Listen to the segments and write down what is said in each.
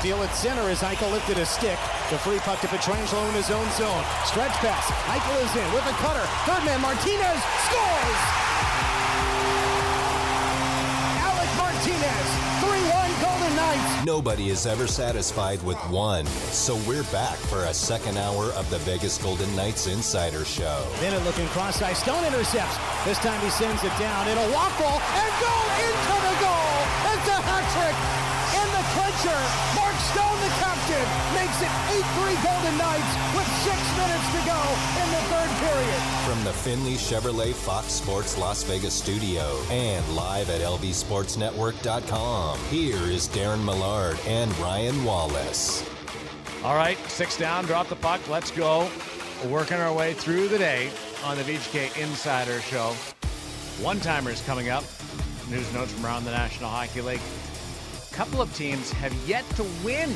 Steal at center as Eichel lifted a stick. The free puck to Pietrangelo in his own zone. Stretch pass. Eichel is in with a cutter. Third man Martinez scores! Alec Martinez, 3-1 Golden Knights. Nobody is ever satisfied with one, so we're back for a second hour of the Vegas Golden Knights Insider Show. Bennett looking cross-eye. Stone intercepts. This time he sends it down. It'll walk roll and go into the goal. It's a hat trick in the clincher. Mark Stone, the captain, makes it 8-3 Golden Knights with six minutes to go in the third period. From the Findlay Chevrolet Fox Sports Las Vegas studio and live at lvsportsnetwork.com, here is Darren Millard and Ryan Wallace. All right, six down, drop the puck, let's go. Working our way through the day on the VGK Insider Show. One timers coming up. News notes from around the National Hockey League. A couple of teams have yet to win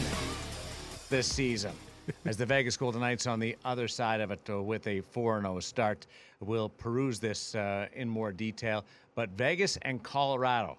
this season. As the Vegas Golden Knights on the other side of it uh, with a 4 0 start. We'll peruse this uh, in more detail. But Vegas and Colorado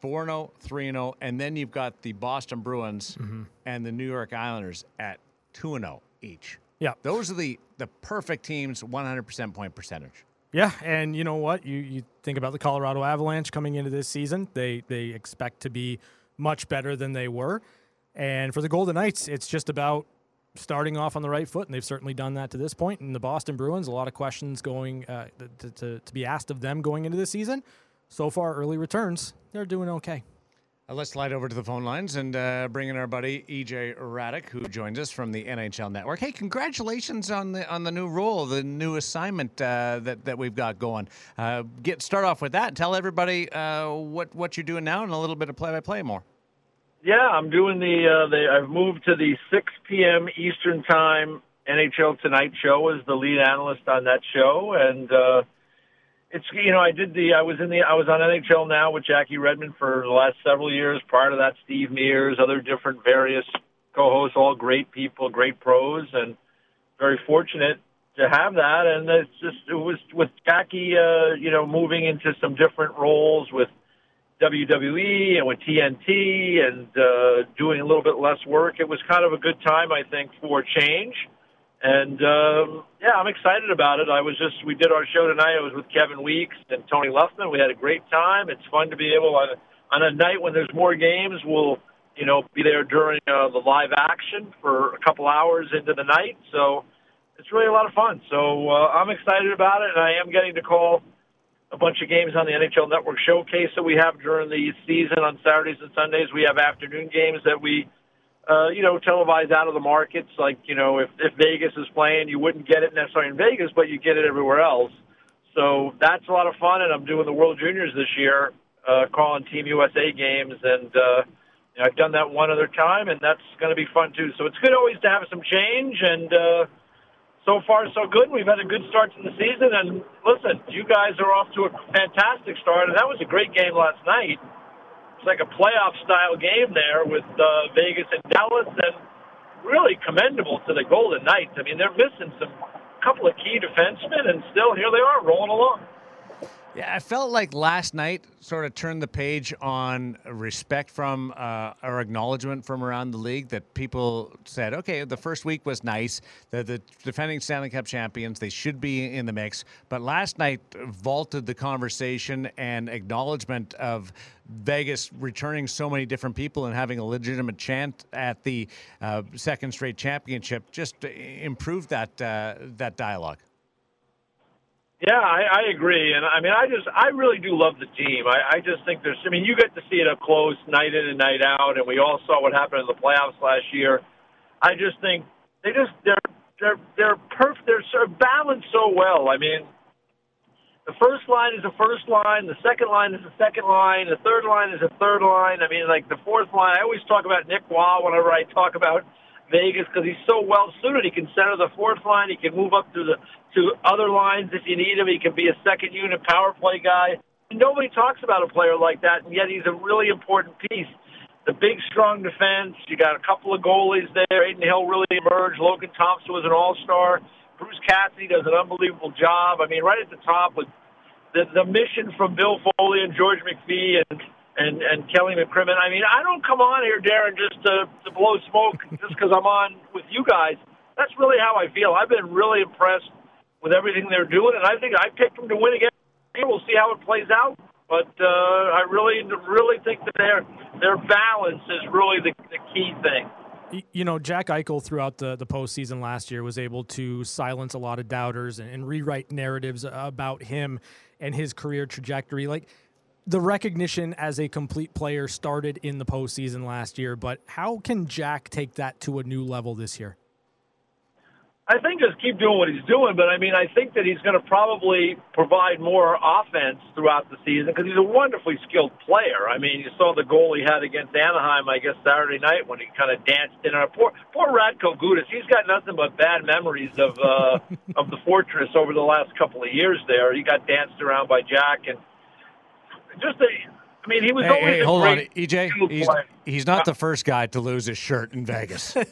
4 0, 3 0, and then you've got the Boston Bruins and the New York Islanders at 2 0 each. Yeah. Those are the, the perfect teams, 100% point percentage. Yeah, and you know what? You you think about the Colorado Avalanche coming into this season. They they expect to be much better than they were. And for the Golden Knights, it's just about starting off on the right foot, and they've certainly done that to this point. And the Boston Bruins, a lot of questions going uh, to, to, to be asked of them going into this season. So far, early returns, they're doing okay. Uh, let's slide over to the phone lines and uh, bring in our buddy EJ Hradek, who joins us from the NHL Network. Hey, congratulations on the on the new role, the new assignment uh, that that we've got going. Uh, get start off with that. Tell everybody uh, what what you're doing now and a little bit of play by play more. Yeah, I'm doing the. The I've moved to the 6 p.m. Eastern Time NHL Tonight show as the lead analyst on that show, and it's you know I did the I was in the I was on NHL now with Jackie Redmond for the last several years. Prior to that, Steve Mears, other different various co-hosts, all great people, great pros, and very fortunate to have that. And it's just it was with Jackie, uh, you know, moving into some different roles with WWE and with TNT and uh, doing a little bit less work. It was kind of a good time, I think, for change. And um, yeah, I'm excited about it. I was just we did our show tonight. I was with Kevin Weeks and Tony Luftman. We had a great time. It's fun to be able on on a night when there's more games. We'll you know be there during uh, the live action for a couple hours into the night. So it's really a lot of fun. So uh, I'm excited about it, and I am getting to call a bunch of games on the NHL Network showcase that we have during the season on Saturdays and Sundays. We have afternoon games that we, uh, you know, televise out of the markets. Like, you know, if, if Vegas is playing, you wouldn't get it necessarily in Vegas, but you get it everywhere else. So that's a lot of fun, and I'm doing the World Juniors this year, uh, calling Team USA games, and uh, you know, I've done that one other time, and that's going to be fun too. So it's good always to have some change, and uh, so far so good. We've had a good start to the season, and listen, you guys are off to a fantastic start, and that was a great game last night. It's like a playoff style game there with uh, Vegas and Dallas, and really commendable to the Golden Knights. I mean, they're missing some couple of key defensemen, and still here they are rolling along. Yeah, I felt like last night sort of turned the page on respect from uh, or acknowledgement from around the league that people said, okay, the first week was nice. The, the defending Stanley Cup champions, they should be in the mix. But last night vaulted the conversation and acknowledgement of Vegas returning so many different people and having a legitimate chant at the uh, second straight championship just improved that uh, that dialogue. Yeah, I, I agree, and I mean, I just, I really do love the team. I, I just think there's, I mean, you get to see it up close, night in and night out, and we all saw what happened in the playoffs last year. I just think they just, they're, they're, they're perfect. They're of balanced so well. I mean, the first line is the first line, the second line is the second line, the third line is the third line. I mean, like the fourth line. I always talk about Nick Roy whenever I talk about Vegas because he's so well suited. He can center the fourth line. He can move up to the to other lines if you need him. He can be a second unit power play guy. Nobody talks about a player like that, and yet he's a really important piece. The big, strong defense. You got a couple of goalies there. Adin Hill really emerged. Logan Thompson was an all-star. Bruce Cassidy does an unbelievable job. I mean, right at the top with the, the mission from Bill Foley and George McPhee and and and Kelly McCrimmon. I mean, I don't come on here, Darren, just to to blow smoke just because I'm on with you guys. That's really how I feel. I've been really impressed with everything they're doing, and I think I picked them to win again. We'll see how it plays out, but uh, I really really think that their their balance is really the, the key thing you know, Jack Eichel throughout the, the postseason last year was able to silence a lot of doubters and, and, rewrite narratives about him and his career trajectory. Like, the recognition as a complete player started in the postseason last year, but how can Jack take that to a new level this year? I think just keep doing what he's doing, but I mean, I think that he's going to probably provide more offense throughout the season because he's a wonderfully skilled player. I mean, you saw the goal he had against Anaheim, I guess Saturday night when he kind of danced in. Our poor, poor Radko Gudas, he's got nothing but bad memories of uh, of the Fortress over the last couple of years. There, he got danced around by Jack and just a, I mean, he was hey, always hey, a hold great on, EJ. He's, he's not the first guy to lose his shirt in Vegas. That's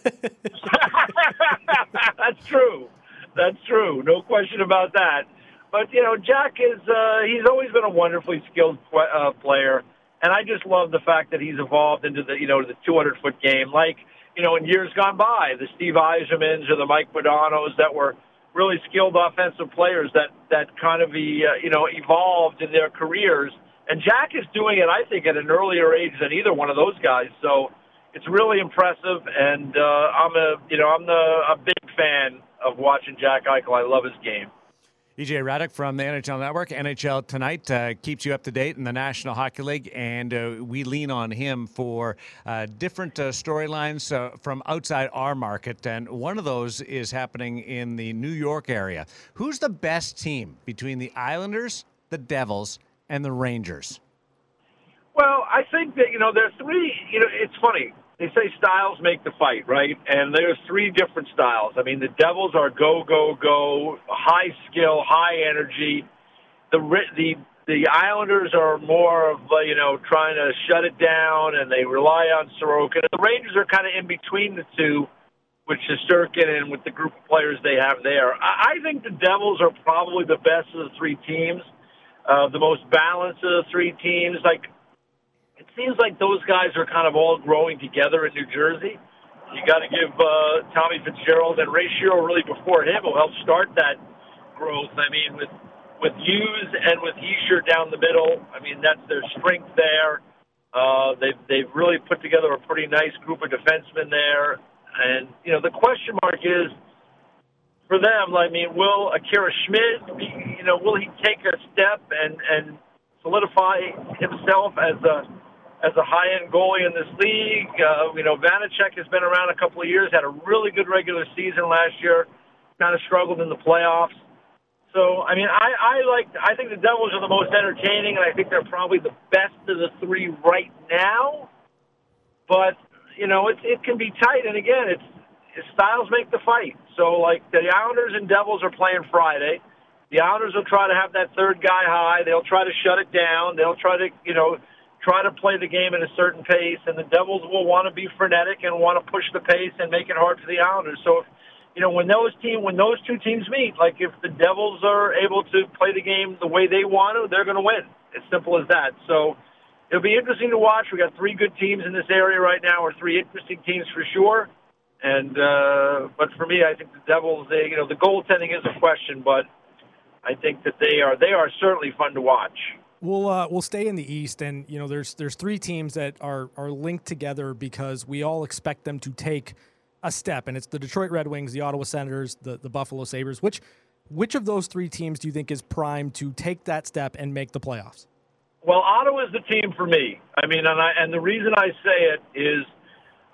true. That's true. No question about that. But you know, Jack is uh, he's always been a wonderfully skilled uh, player, and I just love the fact that he's evolved into the you know the 200 foot game. Like you know, in years gone by, the Steve Yzermans or the Mike Modanos that were really skilled offensive players that that kind of uh, you know evolved in their careers and Jack is doing it, I think, at an earlier age than either one of those guys. So it's really impressive, and uh, I'm a you know I'm the a big fan of watching Jack Eichel. I love his game. EJ Hradek from the NHL Network, NHL Tonight, uh, keeps you up to date in the National Hockey League, and uh, we lean on him for uh, different uh, storylines uh, from outside our market. And one of those is happening in the New York area. Who's the best team between the Islanders, the Devils, and the Rangers? Well, I think that you know there's three. You know, it's funny. They say styles make the fight, right? And there's three different styles. I mean, the Devils are go go go, high skill, high energy. The the the Islanders are more of you know trying to shut it down, and they rely on Sorokin. The Rangers are kind of in between the two, with Shesterkin and with the group of players they have there. I think the Devils are probably the best of the three teams uh, the most balanced of the three teams. Like it seems like those guys are kind of all growing together in New Jersey. You got to give uh, Tommy Fitzgerald and Ray Shero really before him will help start that growth. I mean, with with Hughes and with Hischier down the middle, I mean that's their strength there. Uh, they've they've really put together a pretty nice group of defensemen there, and you know the question mark is for them. I mean, will Akira Schmid, be, you know, will he take a step and and solidify himself as a as a high end goalie in this league? Uh, you know, Vanecek has been around a couple of years, had a really good regular season last year, kind of struggled in the playoffs. So, I mean, I, I like. I think the Devils are the most entertaining, and I think they're probably the best of the three right now. But you know, it it can be tight, and again, it's styles make the fight. So, like the Islanders and Devils are playing Friday. The Islanders will try to have that third guy high. They'll try to shut it down. They'll try to, you know, try to play the game at a certain pace. And the Devils will want to be frenetic and want to push the pace and make it hard for the Islanders. So, if, you know, when those team when those two teams meet, like if the Devils are able to play the game the way they want to, they're going to win. As simple as that. So. It'll be interesting to watch. We got three good teams in this area right now, or three interesting teams for sure. And uh, but for me, I think the Devils, they you know the goaltending is a question, but I think that they are they are certainly fun to watch. We'll uh, we'll stay in the East, and you know there's there's three teams that are are linked together because we all expect them to take a step, and it's the Detroit Red Wings, the Ottawa Senators, the the Buffalo Sabres. Which which of those three teams do you think is primed to take that step and make the playoffs? Well, Ottawa is the team for me. I mean, and I and the reason I say it is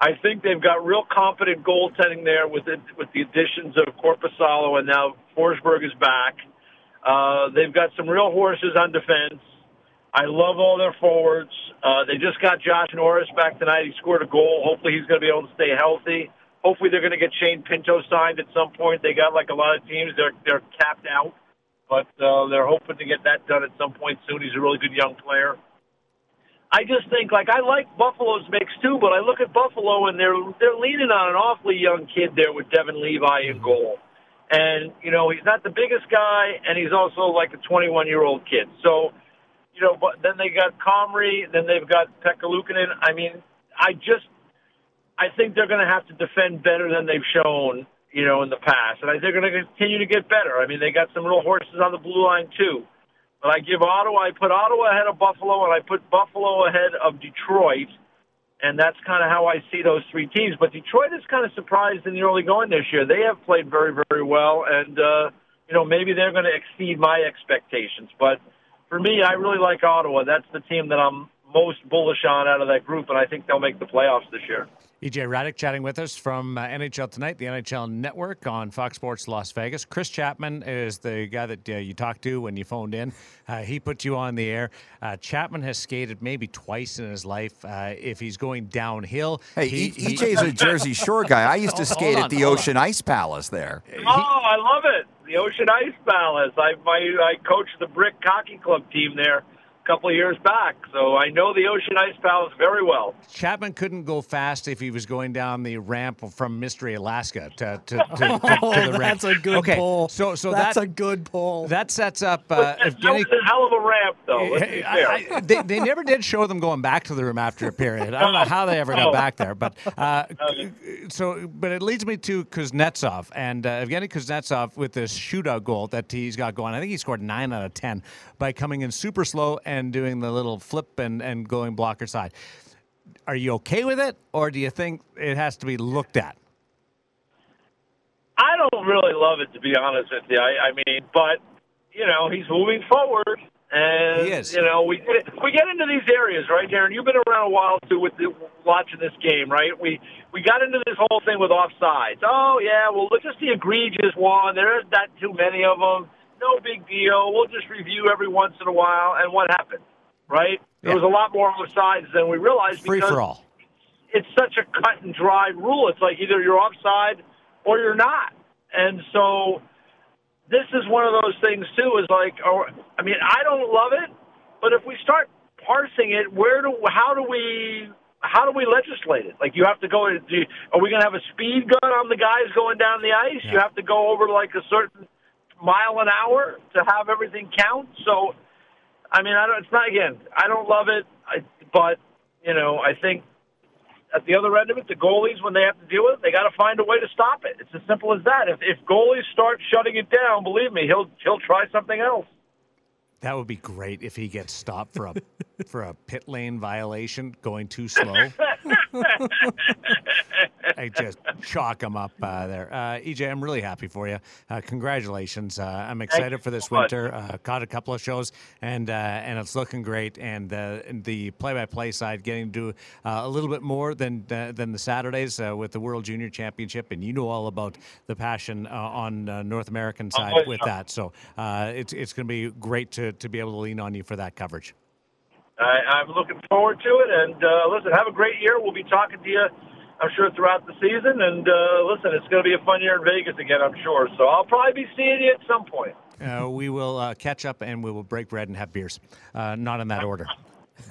I think they've got real confident goaltending there with it, with the additions of Korpisalo and now Forsberg is back. Uh, they've got some real horses on defense. I love all their forwards. Uh, they just got Josh Norris back tonight. He scored a goal. Hopefully, he's going to be able to stay healthy. Hopefully, they're going to get Shane Pinto signed at some point. They got like a lot of teams; they're they're capped out, but uh, they're hoping to get that done at some point soon. He's a really good young player. I just think like I like Buffalo's mix too, but I look at Buffalo and they're they're leaning on an awfully young kid there with Devon Levi in goal. And you know he's not the biggest guy, and he's also like a 21 year old kid. So you know, but then they got Comrie, then they've got Pekka Luukkonen. I mean, I just, I think they're going to have to defend better than they've shown, you know, in the past, and I think they're going to continue to get better. I mean, they got some real horses on the blue line too. But I give Ottawa, I put Ottawa ahead of Buffalo, and I put Buffalo ahead of Detroit and that's kind of how I see those three teams. But Detroit is kind of surprised in the early going this year. They have played very, very well, and uh, you know maybe they're going to exceed my expectations. But for me, I really like Ottawa. That's the team that I'm most bullish on out of that group, and I think they'll make the playoffs this year. EJ Hradek chatting with us from uh, NHL Tonight, the NHL Network on Fox Sports Las Vegas. Chris Chapman is the guy that uh, you talked to when you phoned in. Uh, he put you on the air. Uh, Chapman has skated maybe twice in his life. Uh, if he's going downhill, hey, he, he, EJ's a Jersey Shore guy. I used to skate on, at the Ocean on. Ice Palace there. Oh, I love it. The Ocean Ice Palace. I my, I coached the Brick Hockey Club team there couple of years back. So I know the Ocean Ice Palace very well. Chapman couldn't go fast if he was going down the ramp from Mystery, Alaska to, to, to, to, to the ramp. That's a good okay, pull. So, so that's that, a good pull. That sets up. Uh, That's Evgeny, a hell of a ramp, though. I, I, they, they never did show them going back to the room after a period. I don't know how they ever got back there, but uh, so. But it leads me to Kuznetsov and uh, Evgeny Kuznetsov with this shootout goal that he's got going. I think he scored nine out of ten by coming in super slow and doing the little flip and, and going blocker side. Are you okay with it, or do you think it has to be looked at? I don't really love it, to be honest with you. I, I mean, but you know, he's moving forward, and he is. you know, we we get into these areas, right, Darren? You've been around a while too with the, watching this game, right? We we got into this whole thing with offsides. Oh yeah, well, look, just the egregious one. There isn't that too many of them. No big deal. We'll just review every once in a while. And what happened? right? Yeah. There was a lot more offsides than we realized. Free for all. It's such a cut and dry rule. It's like either you're offside or you're not. And so this is one of those things too. Is like, or I mean, I don't love it, but if we start parsing it, where do how do we how do we legislate it? Like you have to go. Do you, are we going to have a speed gun on the guys going down the ice? Yeah. You have to go over like a certain mile an hour to have everything count. So I mean, I don't. It's not again. I don't love it, I, but you know, I think at the other end of it, the goalies when they have to deal with it, they got to find a way to stop it. It's as simple as that. If if goalies start shutting it down, believe me, he'll he'll try something else. That would be great if he gets stopped for a for a pit lane violation going too slow. I just chalk them up uh, there. Uh, EJ, I'm really happy for you. Uh, congratulations. Uh, I'm excited for this winter. Uh, caught a couple of shows, and uh, and it's looking great. And the play-by-play side getting to do a little bit more than than the Saturdays with the World Junior Championship, and you know all about the passion on North American side with that. So it's it's going to be great to to be able to lean on you for that coverage. I, I'm looking forward to it. And uh, listen, have a great year. We'll be talking to you, I'm sure, throughout the season. And uh, listen, it's going to be a fun year in Vegas again, I'm sure. So I'll probably be seeing you at some point. Uh, we will uh, catch up and we will break bread and have beers. Uh, not in that order.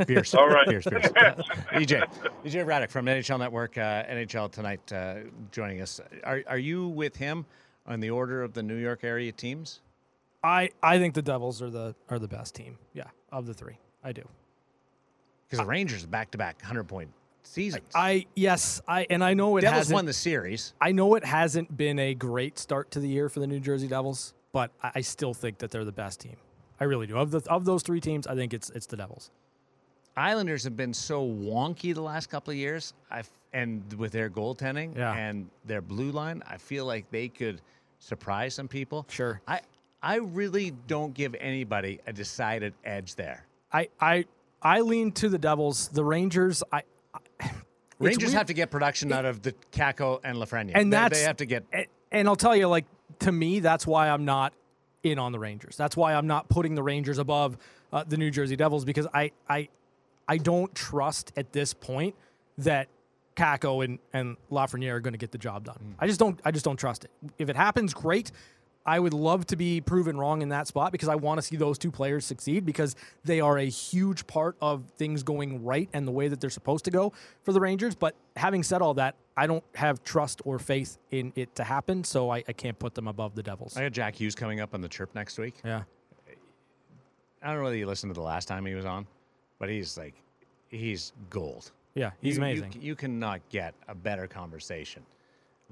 Beers. All right. Beers, beers. EJ. EJ Hradek from NHL Network, uh, NHL Tonight, uh, joining us. Are, are you with him on the order of the New York area teams? I, I think the Devils are the are the best team. Yeah, of the three, I do because the Rangers back to back hundred point seasons. I yes, I and I know it Devils hasn't Devils won the series. I know it hasn't been a great start to the year for the New Jersey Devils, but I still think that they're the best team. I really do. Of the of those three teams, I think it's it's the Devils. Islanders have been so wonky the last couple of years. I and with their goaltending yeah. and their blue line, I feel like they could surprise some people. Sure. I I really don't give anybody a decided edge there. I I I lean to the Devils. The Rangers, I. I Rangers have to get production out of the Kakko and Lafreniere. And they, they have to get. And I'll tell you, like to me, that's why I'm not in on the Rangers. That's why I'm not putting the Rangers above uh, the New Jersey Devils because I I I don't trust at this point that Kakko and and Lafreniere are going to get the job done. Mm. I just don't I just don't trust it. If it happens, great. I would love to be proven wrong in that spot because I want to see those two players succeed because they are a huge part of things going right and the way that they're supposed to go for the Rangers. But having said all that, I don't have trust or faith in it to happen, so I, I can't put them above the Devils. I got Jack Hughes coming up on the chirp next week. Yeah. I don't know whether you listened to the last time he was on, but he's like, he's gold. Yeah, he's You- you amazing. c- You, cannot get a better conversation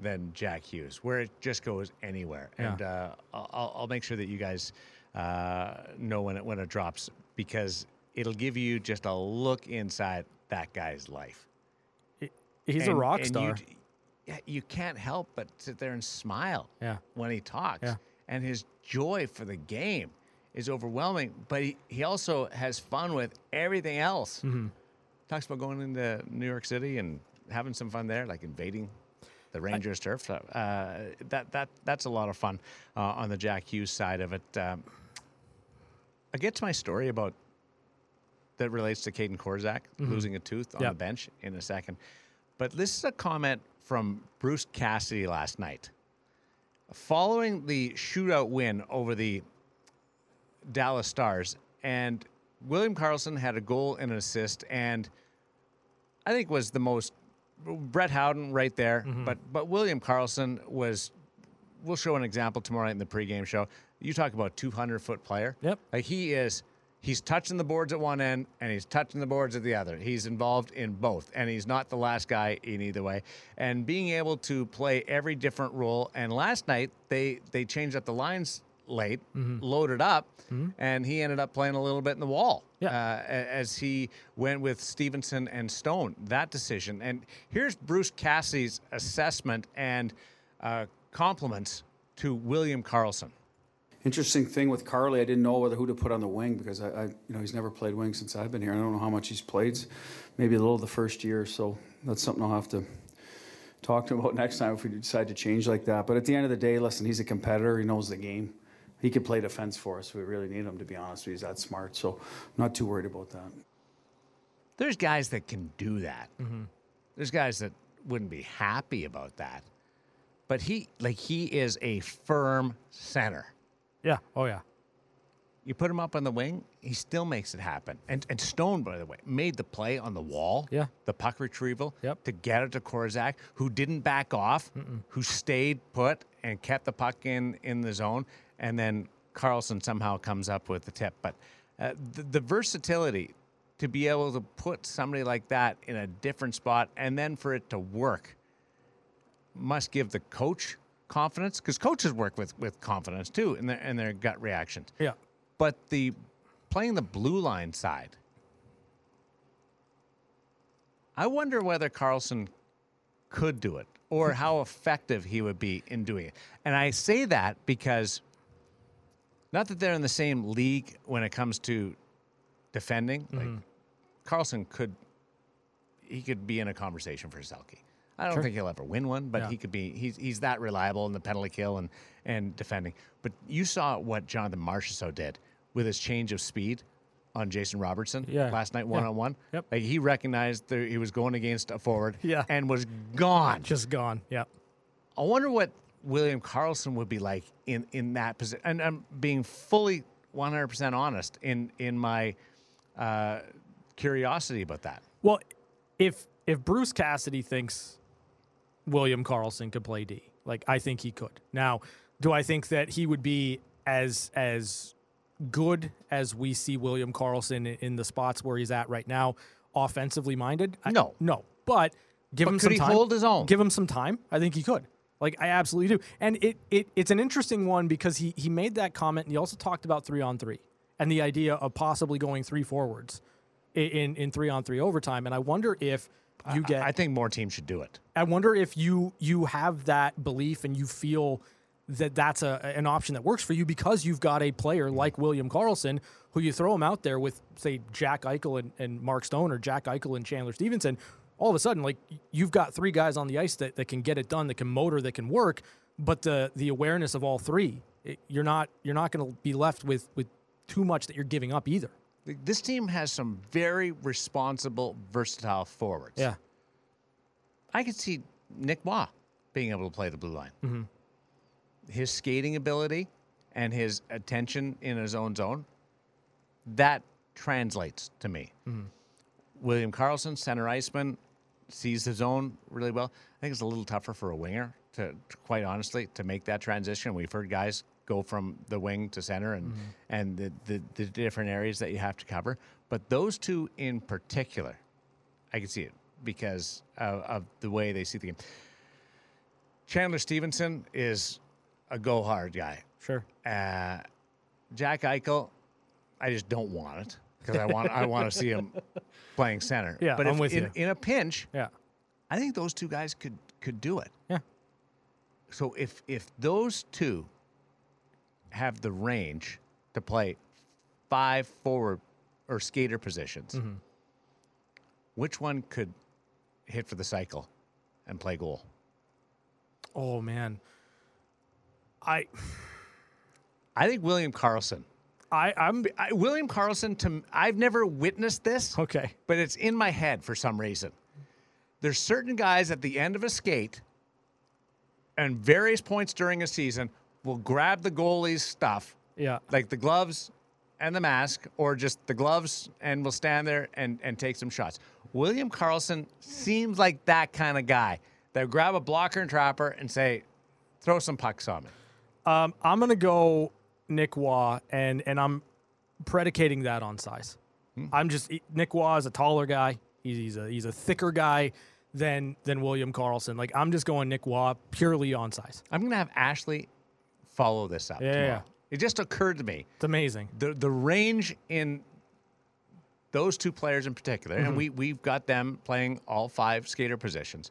than Jack Hughes, where it just goes anywhere. Yeah. And uh, I'll, I'll make sure that you guys uh, know when it when it drops because it'll give you just a look inside that guy's life. He's a And- rock and star. You, yeah, you can't help but sit there and smile Yeah. when he talks. Yeah. And his joy for the game is overwhelming, but he, he also has fun with everything else. Mm-hmm. Talks about going into New York City and having some fun there, like invading the Rangers turf. Uh, that that that's a lot of fun uh, on the Jack Hughes side of it. Um, I get to my story about that relates to Kaedan Korczak losing a tooth on Yep. the bench in a second. But this is a comment from Bruce Cassidy last night. Following the shootout win over the Dallas Stars, and William Karlsson had a goal and an assist, and I think was the most Brett Howden right there, mm-hmm. but but William Karlsson was. We'll show an example tomorrow night in the pregame show. You talk about 200 foot player. Yep. Like he is, he's touching the boards at one end and he's touching the boards at the other. He's involved in both, and he's not the last guy in either way. And being able to play every different role. And last night they they changed up the lines late, loaded up, and he ended up playing a little bit in the wall. Yeah. Uh, as he went with Stephenson and Stone, that decision. And here's Bruce Cassidy's assessment and uh, compliments to William Karlsson. Interesting thing with Carly, I didn't know whether who to put on the wing because I, I, you know, he's never played wing since I've been here. I don't know how much he's played, maybe a little the first year. So that's something I'll have to talk to him about next time if we decide to change like that. But at the end of the day, listen, he's a competitor. He knows the game. He could play defense for us. We really need him to be honest. He's that smart. So I'm not too worried about that. There's guys that can do that. Mm-hmm. There's guys that wouldn't be happy about that. But he, like, he is a firm center. yeah. Oh yeah. You put him up on the wing, he still makes it happen. And and Stone, by the way, made the play on the wall. Yeah. The puck retrieval. Yep. To get it to Korczak, who didn't back off, who stayed put and kept the puck in in the zone, and then Karlsson somehow comes up with the tip. But uh, the, the versatility to be able to put somebody like that in a different spot and then for it to work must give the coach confidence because coaches work with with confidence too in their in their gut reactions. Yeah. But the playing the blue line side, I wonder whether Karlsson could do it or how effective he would be in doing it. And I say that because not that they're in the same league when it comes to defending. Like mm-hmm. Karlsson could he could be in a conversation for Selke. I don't think he'll ever win one, but Yeah. he could be. He's he's that reliable in the penalty kill and and defending. But you saw what Jonathan Marchessault did with his change of speed on Jason Robertson Yeah. last night Yeah. one on one. Yep. Like he recognized that he was going against a forward. Yeah. and was gone. Just gone. Yeah. I wonder what William Karlsson would be like in, in that position. And I'm being fully 100% honest in in my uh, curiosity about that. Well, if if Bruce Cassidy thinks William Karlsson could play D, like I think he could. Now, do I think that he would be as as good as we see William Karlsson in, in the spots where he's at right now, offensively minded? I- No. no. But give But him could some he time. hold his own? Give him some time. I think he could. Like I absolutely do. And it, it it's an interesting one because he he made that comment and he also talked about three on three and the idea of possibly going three forwards in in three on three overtime. And I wonder if you get I think more teams should do it. I wonder if you you have that belief and you feel that that's a an option that works for you because you've got a player like William Karlsson who you throw him out there with say Jack Eichel and, and Mark Stone or Jack Eichel and Chandler Stephenson. All of a sudden, like you've got three guys on the ice that, that can get it done, that can motor, that can work, but the the awareness of all three, it, you're not you're not going to be left with with too much that you're giving up either. This team has some very responsible, versatile forwards. Yeah, I could see Nick Roy being able to play the blue line. Mm-hmm. His skating ability and his attention in his own zone, that translates to me. Mm-hmm. William Karlsson, center iceman, sees the zone really well. I think it's a little tougher for a winger to, to quite honestly, to make that transition. We've heard guys go from the wing to center and Mm-hmm. and the, the the different areas that you have to cover. But those two in particular, I can see it because of, of the way they see the game. Chandler Stephenson is a go hard guy. Sure. Uh, Jack Eichel, I just don't want it because I want I want to see him playing center. Yeah, but I'm if, with in, you. in a pinch, Yeah. I think those two guys could could do it. Yeah. So if if those two have the range to play five forward or skater positions, Mm-hmm. which one could hit for the cycle and play goal? Oh man. I I think William Karlsson. I I'm I, William Karlsson. To I've never witnessed this. okay. but it's in my head for some reason. There's certain guys at the end of a skate and various points during a season will grab the goalie's stuff, Yeah. like the gloves and the mask, or just the gloves, and will stand there and, and take some shots. William Karlsson seems like that kind of guy that would grab a blocker and trapper and say, throw some pucks on me. Um, I'm gonna go Nick Roy, and and I'm predicating that on size. Hmm. I'm just Nick Roy is a taller guy. He's, he's a he's a thicker guy than than William Karlsson. Like I'm just going Nick Roy purely on size. I'm going to have Ashley follow this up Yeah, yeah. It just occurred to me. It's amazing. the the range in those two players in particular, and mm-hmm. we we've got them playing all five skater positions.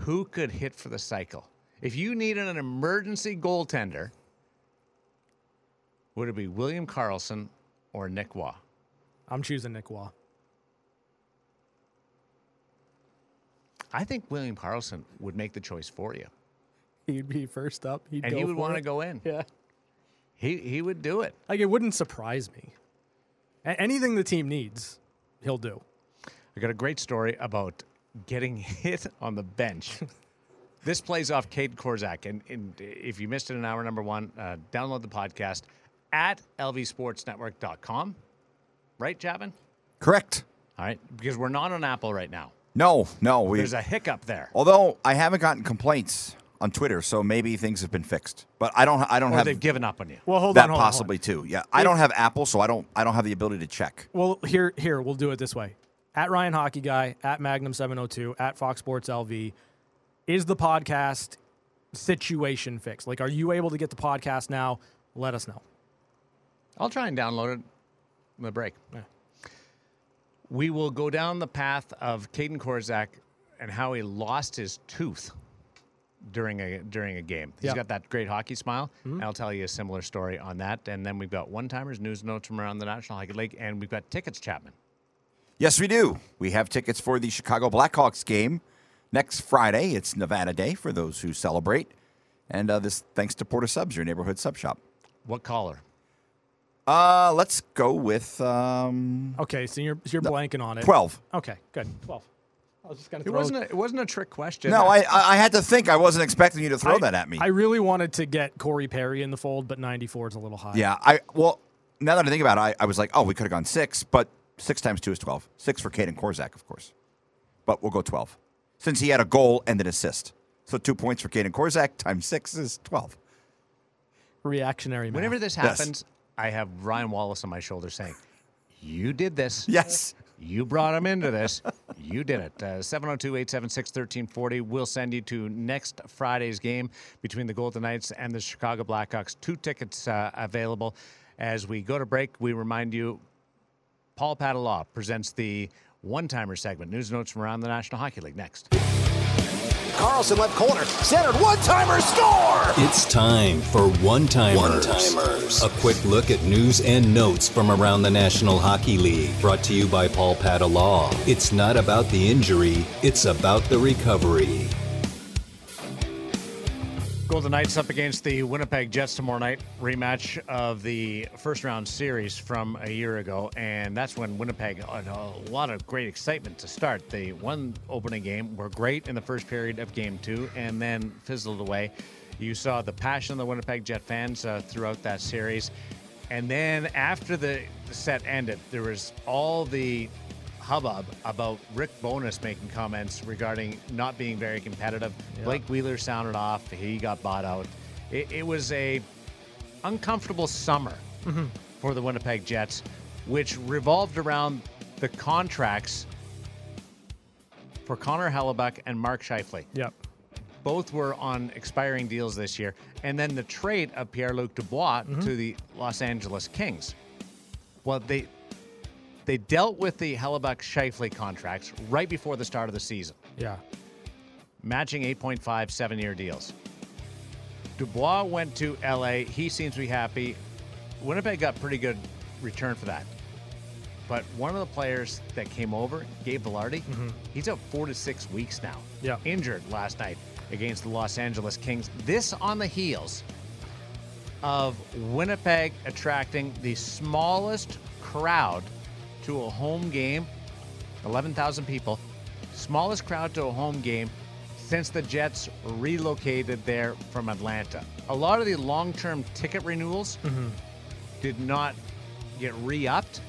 Who could hit for the cycle? If you needed an emergency goaltender, would it be William Karlsson or Nick Roy? I'm choosing Nick Roy. I think William Karlsson would make the choice for you, He'd be first up. He'd and he would want to go in. Yeah. He he would do it. Like it wouldn't surprise me. A- anything the team needs, he'll do. I got a great story about getting hit on the bench. this plays off Kate Korczak. And, and if you missed it in hour number one, uh, download the podcast at lvsportsnetwork.com. Right, Chapman? Correct. All right. Because we're not on Apple right now. No, no. We, There's a hiccup there. although I haven't gotten complaints on Twitter, so maybe things have been fixed. But I don't. I don't Or have they've given up on you. Well, hold that on, hold on, hold on. possibly too. Yeah, I don't have Apple, so I don't. I don't have the ability to check. Well, here, here, we'll do it this way. At Ryan Hockey Guy, at Magnum seven hundred two, at Fox Sports LV, is the podcast situation fixed? Like, are you able to get the podcast now? Let us know. I'll try and download it in the break. Yeah. We will go down the path of Kaedan Korczak and how he lost his tooth during a during a game. He's Yeah. got that great hockey smile. And I'll tell you a similar story on that. And then we've got one timers, news notes from around the National Hockey League, and we've got tickets, Chapman. Yes, we do. We have tickets for the Chicago Blackhawks game next Friday. It's Nevada Day for those who celebrate, and uh, this thanks to Port of Subs, your neighborhood sub shop. What caller? Uh, let's go with um, Okay, so you're you're blanking on it. twelve. Okay, good. Twelve. I was just gonna. It throw wasn't a, it wasn't a trick question. No, I I I had to think. I wasn't expecting you to throw I- that at me. I really wanted to get Corey Perry in the fold, but 94 is a little high. yeah, I well now that I think about it, I, I was like, oh, we could have gone six, but six times two is twelve. Six for Kaedan Korczak, of course, but we'll go twelve since he had a goal and an assist. So two points for Kaedan Korczak times six is twelve. Reactionary. Math. Whenever this Yes. I have Ryan Wallace on my shoulder saying, You did this. Yes. You brought him into this. You did it. Uh, 702 876 1340 will send you to next Friday's game between the Golden Knights and the Chicago Blackhawks. Two tickets uh, available. As we go to break, we remind you Paul Padda Law presents the one timer segment, news notes from around the National Hockey League. Next. Karlsson left corner, centered, one-timer score! It's time for One Timers. One-timers. A quick look at news and notes from around the National Hockey League. Brought to you by Paul Padda Law. It's not about the injury, it's about the recovery. Golden Knights up against the Winnipeg Jets tomorrow night. Rematch of the first round series from a year ago. And that's when Winnipeg had a lot of great excitement to start. They won opening game, were great in the first period of game two, and then fizzled away. You saw the passion of the Winnipeg Jet fans uh, throughout that series. And then after the set ended, there was all the hubbub about Rick Bowness making comments regarding not being very competitive. Blake Wheeler sounded off. He got bought out. It, it was a uncomfortable summer mm-hmm. for the Winnipeg Jets, which revolved around the contracts for Connor Hellebuyck and Mark Scheifele. Yep. Both were on expiring deals this year. And then the trade of Pierre Luc Dubois mm-hmm. to the Los Angeles Kings. Well, they they dealt with the Hellebuyck Scheifele contracts right before the start of the season, Yeah. matching 8.5 seven year deals. Dubois went to LA. He seems to be happy. Winnipeg got pretty good return for that. But one of the players that came over, Gabe Vilardi, mm-hmm. he's out four to six weeks now. Yeah. Injured last night against the Los Angeles Kings. This on the heels of Winnipeg attracting the smallest crowd to a home game 11,000 people. Smallest crowd to a home game since the Jets relocated there from Atlanta. A lot of the long term ticket renewals mm-hmm. did not get re upped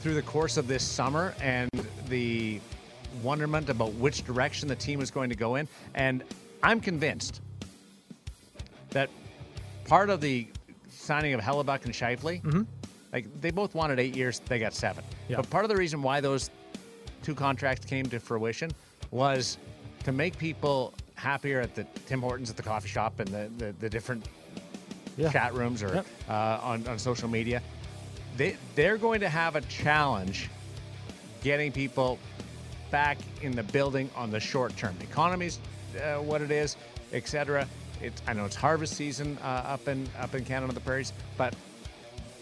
through the course of this summer and the wonderment about which direction the team is going to go in. And I'm convinced that part of the signing of Hellebuyck and Scheifele, mm-hmm. Like they both wanted eight years, they got seven. Yeah. But part of the reason why those two contracts came to fruition was to make people happier at the Tim Hortons at the coffee shop and the, the, the different Yeah. chat rooms or Yep. uh, on, on social media. They, they're going to have a challenge getting people back in the building on the short term. The economy's uh, what it is, etc. It's I know it's harvest season uh, up in up in Canada, the prairies, but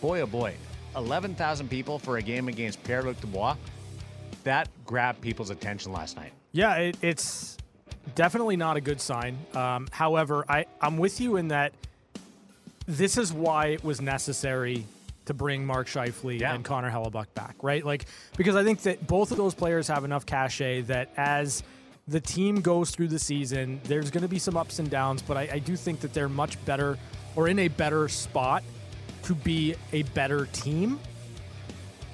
boy oh boy, eleven thousand people for a game against Pierre Luc Dubois. That grabbed people's attention last night. Yeah, it, it's definitely not a good sign. Um, however, I, I'm with you in that this is why it was necessary to bring Mark Scheifele Yeah. and Connor Hellebuyck back, right? Like, because I think that both of those players have enough cachet that as the team goes through the season, there's going to be some ups and downs, but I, I do think that they're much better or in a better spot to be a better team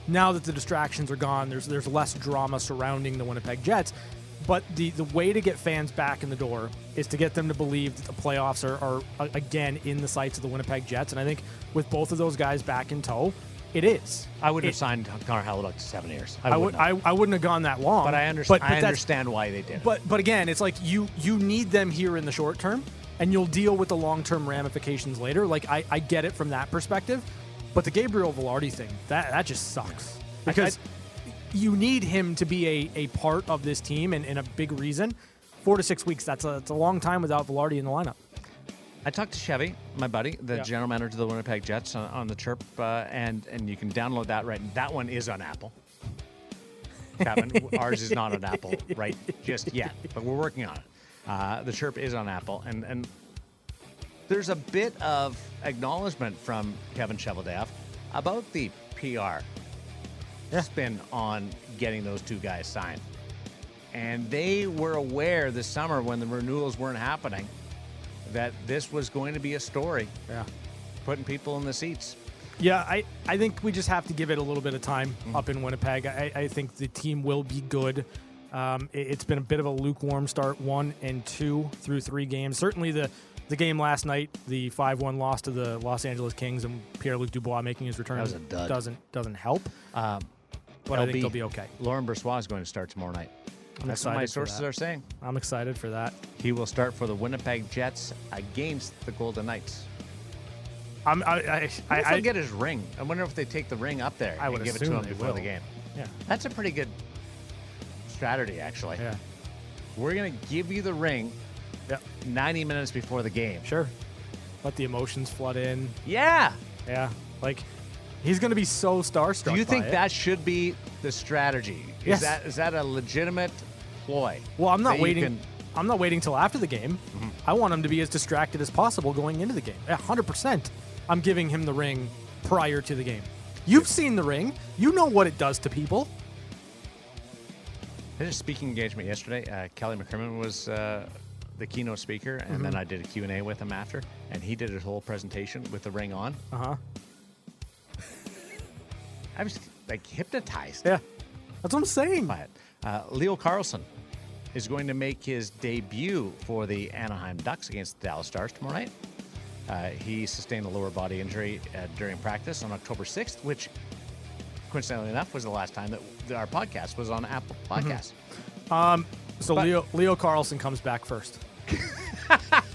now that the distractions are gone, there's there's less drama surrounding the Winnipeg Jets. But the, the way to get fans back in the door is to get them to believe that the playoffs are, are again in the sights of the Winnipeg Jets. And I think with both of those guys back in tow, it is. I wouldn't It- have signed Connor Hellebuyck to seven years. I, I would wouldn't have. I, I wouldn't have gone that long. but I understand. But, but I understand why they did. it. But but again, it's like you you need them here in the short term, and you'll deal with the long term ramifications later. Like I, I get it from that perspective, but the Gabriel Vilardi thing that that just sucks because you need him to be a, a part of this team and, and a big reason. Four to six weeks that's a it's a long time without Vilardi in the lineup. I talked to Chevy, my buddy, the Yeah. general manager of the Winnipeg Jets, on, on the Chirp, uh, and and you can download that right. That one is on Apple. Kevin, ours is not on Apple right just yet, but we're working on it. Uh, the Chirp is on Apple, and and there's a bit of acknowledgement from Kevin Cheveldayoff about the PR spin on getting those two guys signed. And they were aware this summer when the renewals weren't happening that this was going to be a story, Yeah. putting people in the seats. Yeah, I, I think we just have to give it a little bit of time Mm-hmm. up in Winnipeg. I, I think the team will be good. Um, it, has been a bit of a lukewarm start, one and two through three games. Certainly the the game last night, the five one loss to the Los Angeles Kings, and Pierre Luc Dubois making his return was a dud. doesn't doesn't help. Um, but I think LB, they'll be okay. Laurent Brossoit is going to start tomorrow night. I'm That's what my sources that. are saying. I'm excited for that. He will start for the Winnipeg Jets against the Golden Knights. I'm, I I, I, I, I, I get his ring. I wonder if they take the ring up there I and would give it to him before will. the game. yeah That's a pretty good strategy, actually. yeah We're going to give you the ring yeah 90 minutes before the game. sure. Let the emotions flood in. Yeah. Yeah, like he's going to be so starstruck. Do you think it. that should be the strategy? Is Yes. that is that a legitimate ploy? Well, I'm not waiting. can- Mm-hmm. I'm not waiting till after the game. I want him to be as distracted as possible going into the game. A hundred percent. I'm giving him the ring prior to the game. You've seen the ring. You know what it does to people. I did a speaking engagement yesterday. Uh, Kelly McCrimmon was uh, the keynote speaker, and Mm-hmm. then I did a Q&A with him after, and he did his whole presentation with the ring on. Uh huh. I was like hypnotized Yeah. That's what I'm saying. by it. Uh, Leo Carlsson is going to make his debut for the Anaheim Ducks against the Dallas Stars tomorrow night. Uh, he sustained a lower body injury uh, during practice on October 6th, which coincidentally enough was the last time that our podcast was on Apple Mm-hmm. Podcasts. So But- Leo Leo Carlsson comes back first.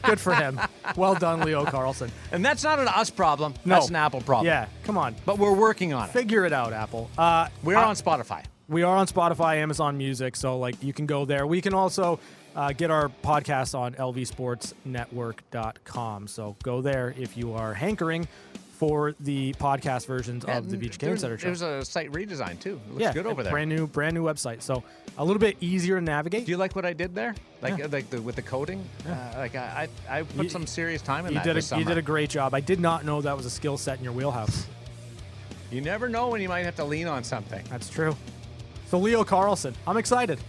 Good for him. Well done, Leo Carlsson. And that's not an us problem. No. That's an Apple problem. Yeah, come on. But we're working on it. Figure it out, Apple. Uh, We're I- on Spotify. We are on Spotify, Amazon Music, so like you can go there. We can also uh, get our podcast on lvsportsnetwork.com. So go there if you are hankering for the podcast versions of the Beach Game Center show. There's a site redesign too. It looks yeah, good over there. Brand new, brand new website. So a little bit easier to navigate. Do you like what I did there? Like, uh, like the, with the coding. Uh, like I, I, I put You- some serious time in you that. did this a, you did a great job. I did not know that was a skill set in your wheelhouse. You never know when you might have to lean on something. That's true. So Leo Carlsson, I'm excited.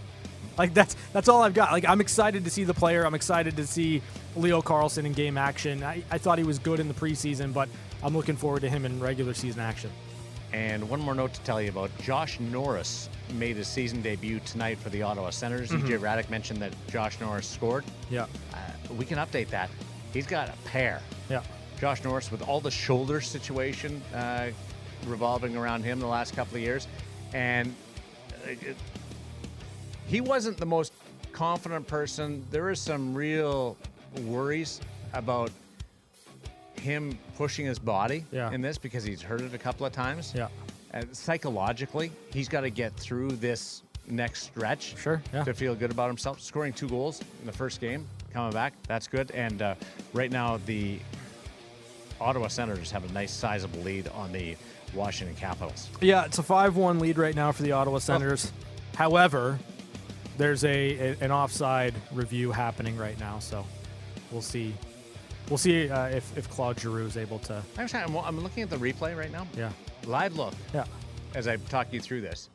Like that's that's all I've got. Like I'm excited to see the player. I'm excited to see Leo Carlsson in game action. I, I thought he was good in the preseason, but I'm looking forward to him in regular season action. And one more note to tell you about Josh Norris made his season debut tonight for the Ottawa Senators. Mm-hmm. EJ Hradek mentioned that Josh Norris scored. Yeah, Uh, we can update that. He's got a pair. yeah. Josh Norris with all the shoulder situation uh, revolving around him the last couple of years, and uh, it- he wasn't the most confident person. There is some real worries about him pushing his body Yeah. in this because he's hurt it a couple of times. Yeah. And psychologically, he's got to get through this next stretch. Sure, yeah. To feel good about himself. Scoring two goals in the first game, coming back, that's good. And uh, right now, the Ottawa Senators have a nice, sizable lead on the Washington Capitals. Yeah, it's a 5-1 lead right now for the Ottawa Senators. However, there's a, a- an offside review happening right now, so we'll see. We'll see uh, if if Claude Giroux is able to. Actually, I'm, I'm looking at the replay right now. Yeah, Live look yeah. as I talk you through this.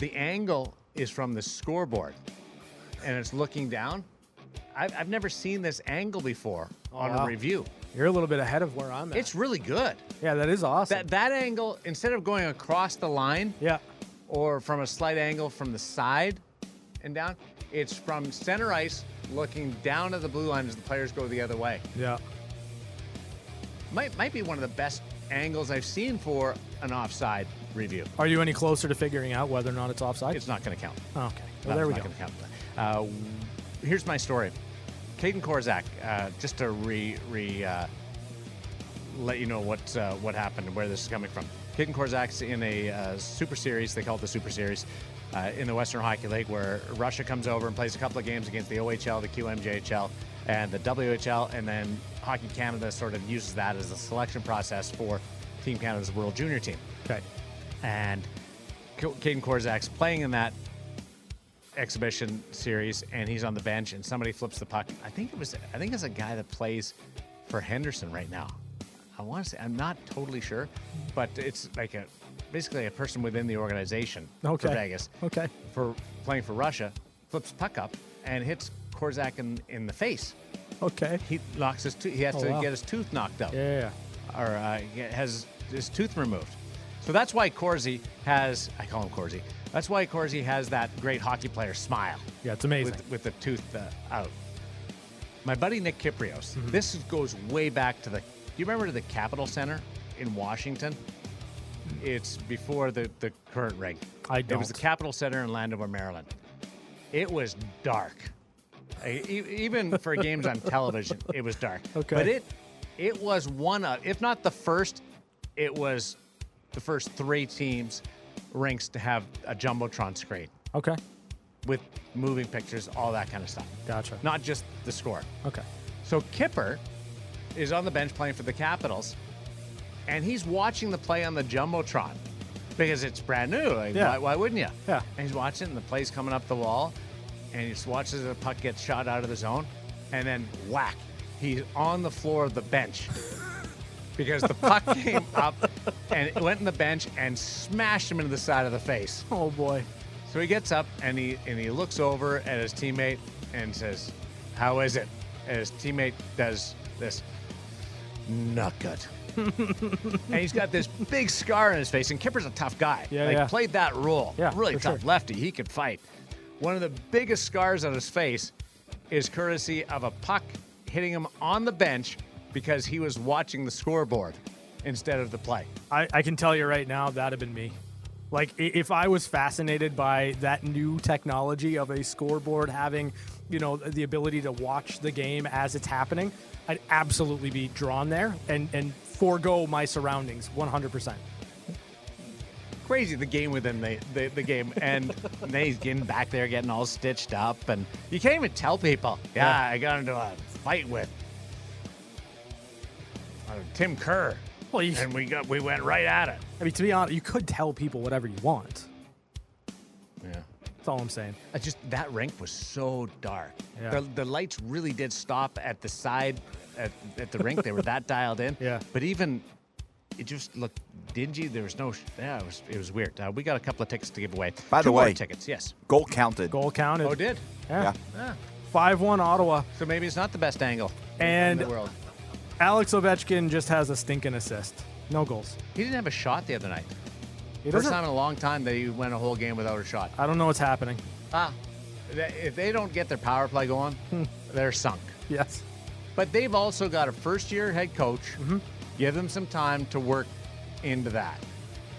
The angle is from the scoreboard, and it's looking down. I've, I've never seen this angle before on wow. a review. You're a little bit ahead of where I'm at. It's really good. yeah, that is awesome. That that angle, instead of going across the line yeah, or from a slight angle from the side and down, it's from center ice looking down at the blue line as the players go the other way. yeah. Might might be one of the best angles I've seen for an offside review. Are you any closer to figuring out whether or not it's offside? It's not going to count. Oh, okay. No, there we go. not gonna count. Uh, here's my story. Kaedan Korczak, uh, just to re, re uh, let you know what uh, what happened and where this is coming from. Kaedan Korczak's in a uh, Super Series. They call it the Super Series uh, in the Western Hockey League, where Russia comes over and plays a couple of games against the OHL, the QMJHL, and the WHL, and then Hockey Canada sort of uses that as a selection process for Team Canada's World Junior Team Okay. and Kaedan Korczak's playing in that exhibition series, and he's on the bench, and somebody flips the puck. I think it was, I think it's a guy that plays for Henderson right now. I want to say, I'm not totally sure, but it's like a basically a person within the organization Okay. for Vegas Okay. for playing for Russia, flips puck up and hits Korczak in, in the face. Okay. He knocks his tooth. He has Oh, to wow. get his tooth knocked out Yeah, or uh, has his tooth removed. So that's why Corsi has, I call him Corsi, that's why Corsi has that great hockey player smile Yeah, it's amazing. with, with the tooth uh, out. My buddy Nick Kypreos, Mm-hmm. this goes way back to the, do you remember the Capital Centre in Washington? It's before the, the current rig. I don't. It was the. Capital Centre in Landover, Maryland. It was dark. E- Even for games on television, it was dark. Okay. But it it was one of, if not the first, it was the first three teams rinks to have a jumbotron screen Okay. with moving pictures, all that kind of stuff. Gotcha. Not just the score. Okay. So Kipper is on the bench playing for the Capitals, and he's watching the play on the jumbotron because it's brand new. Like, Yeah. why, why wouldn't you? Yeah. And he's watching, and the play's coming up the wall, and he just watches the puck get shot out of the zone, and then whack, he's on the floor of the bench because the puck came up and it went in the bench and smashed him into the side of the face. Oh boy. So he gets up and he and he looks over at his teammate and says, "How is it?" And his teammate does this, "Not good." And he's got this big scar on his face. And Kipper's a tough guy. Yeah, like yeah. played that role. Yeah, really tough sure. lefty. He could fight. One of the biggest scars on his face is courtesy of a puck hitting him on the bench because he was watching the scoreboard instead of the play. I, I can tell you right now that'd have been me. Like if I was fascinated by that new technology of a scoreboard having, you know, the ability to watch the game as it's happening, I'd absolutely be drawn there and and forego my surroundings 100%. Crazy the game within the, the, the game. And he's getting back there, getting all stitched up. And you can't even tell people, yeah, Yeah. I got into a fight with uh, Tim Kerr. Well, you, And we got we went right at it. I mean, to be honest, you could tell people whatever you want. Yeah. That's all I'm saying. I just that rink was so dark. Yeah. The, the lights really did stop at the side at, at the rink. They were that dialed in. Yeah. But even it just looked dingy. There was no. Yeah, it was it was weird. Uh, we got a couple of tickets to give away. By the Two more way- tickets. Yes. Goal counted. Goal counted. Oh, did. Yeah. Yeah. Five one Ottawa. So maybe it's not the best angle And in the world. Alex Ovechkin just has a stinking assist. No goals. He didn't have a shot the other night. He First doesn't- time in a long time that he went a whole game without a shot. I don't know what's happening. Ah, if they don't get their power play going, they're sunk. Yes. But they've also got a first year head coach. Mm-hmm. Give them some time to work into that.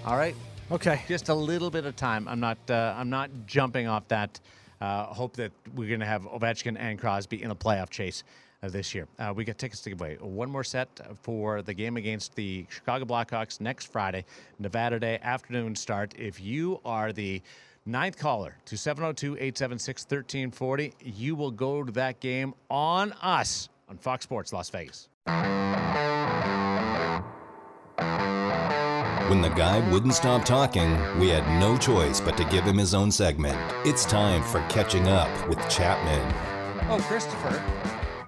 All right? Okay. Just a little bit of time. I'm not uh, I'm not jumping off that uh, hope that we're going to have Ovechkin and Crosby in a playoff chase uh, this year. Uh, we got tickets to give away. One more set for the game against the Chicago Blackhawks next Friday, Nevada Day afternoon start. If you are the ninth caller to 702-876-1340, you will go to that game on us on Fox Sports Las Vegas. When the guy wouldn't stop talking, we had no choice but to give him his own segment. It's time for Catching Up with Chapman. Oh, Christopher.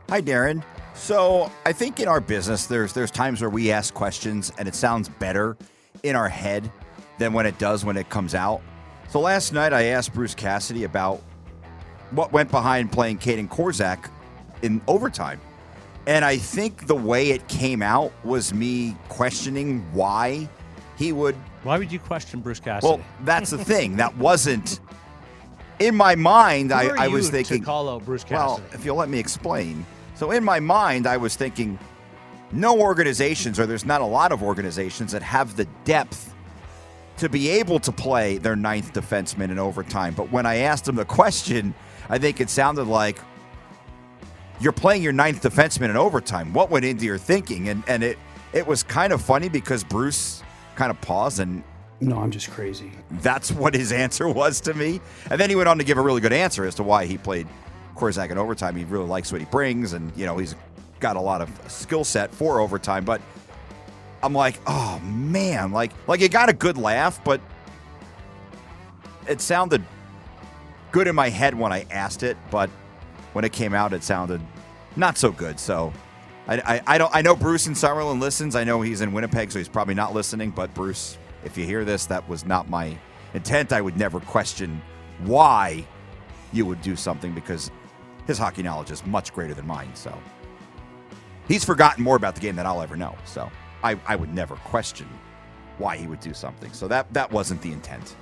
Hi, Darren. So I think in our business, there's there's times where we ask questions and it sounds better in our head than when it does when it comes out. So last night I asked Bruce Cassidy about what went behind playing Kaedan Korczak in overtime. And I think the way it came out was me questioning why he would Why would you question Bruce Cassidy? well, that's the thing. That wasn't in my mind. I, I was thinking. Bruce well, if you'll let me explain. So in my mind, I was thinking, no organizations, or there's not a lot of organizations that have the depth to be able to play their ninth defenseman in overtime. But when I asked him the question, I think it sounded like you're playing your ninth defenseman in overtime. What went into your thinking? And and it it was kind of funny because Bruce kind of paused and No, I'm just crazy. that's what his answer was to me. And then he went on to give a really good answer as to why he played Korczak in overtime. He really likes what he brings, and you know he's got a lot of skill set for overtime. But I'm like, oh man, like like you got a good laugh, but it sounded good in my head when I asked it, but when it came out, it sounded not so good. So. I, I, I don't I know Bruce in Summerlin listens. I know he's in Winnipeg, so he's probably not listening. But Bruce, if you hear this, that was not my intent. I would never question why you would do something because his hockey knowledge is much greater than mine. So he's forgotten more about the game than I'll ever know. So I, I would never question why he would do something. So that that wasn't the intent.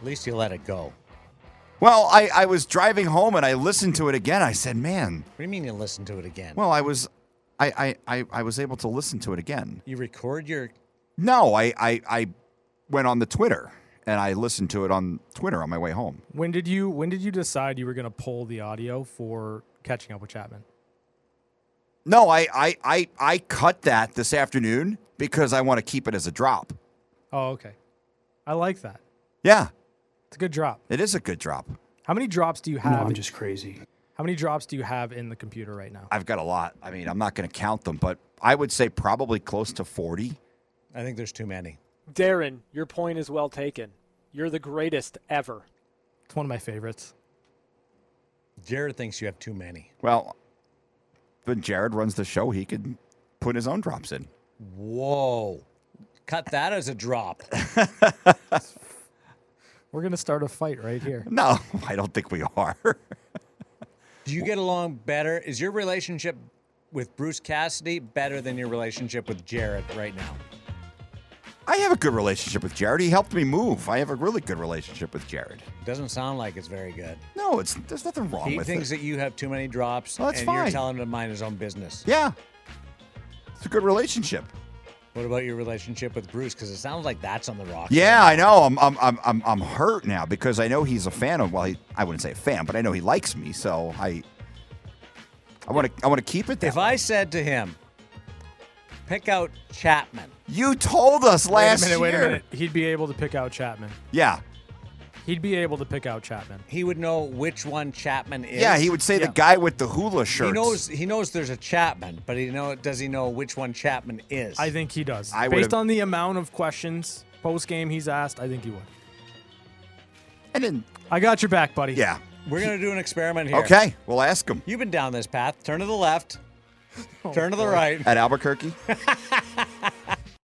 At least you let it go. Well, I, I was driving home and I listened to it again. I said, man, What do you mean you listen to it again? well, I was I, I, I, I was able to listen to it again. you record your. No, I, I, I went on the Twitter and I listened to it on Twitter on my way home. When did you when did you decide you were going to pull the audio for catching up with Chapman? No, I, I, I, I cut that this afternoon because I want to keep it as a drop. Oh, okay. I like that. Yeah, It's a good drop. it is a good drop. How many drops do you No, have? I'm just crazy. how many drops do you have in the computer right now? I've got a lot. I mean, I'm not going to count them, but I would say probably close to 40. I think there's too many. Darren, your point is well taken. You're the greatest ever. It's one of my favorites. Jared thinks you have too many. Well, when Jared runs the show, he could put his own drops in. Whoa. Cut that as a drop. We're going to start a fight right here. No, I don't think we are. Do you get along better? Is your relationship with Bruce Cassidy better than your relationship with Jared right now? I have a good relationship with Jared. He helped me move. I have a really good relationship with Jared. Doesn't sound like it's very good. No, it's there's nothing wrong He with thinks it. that you have too many drops, Well, that's and fine. you're telling him to mind his own business. yeah, it's a good relationship. What about your relationship with Bruce? Because it sounds like that's on the rocks. Yeah, I know. I'm I'm I'm I'm, I'm hurt now because I know he's a fan of. Well, he, I wouldn't say a fan, but I know he likes me. So I I want to I want to keep it. That If way. I said to him, pick out Chapman, you told us last wait a minute, wait a minute. He'd be able to pick out Chapman. Yeah, He'd be able to pick out Chapman. he would know which one Chapman is. yeah. He would say the guy with the hula shirt. He knows. He knows there's a Chapman, but he know. Does he know which one Chapman is? I think he does. I Based would've- on the amount of questions post game he's asked, I think he would. And then I got your back, buddy. yeah. We're gonna do an experiment here. Okay, we'll ask him You've been down this path. Turn to the left. Oh, Turn to the right. at Albuquerque.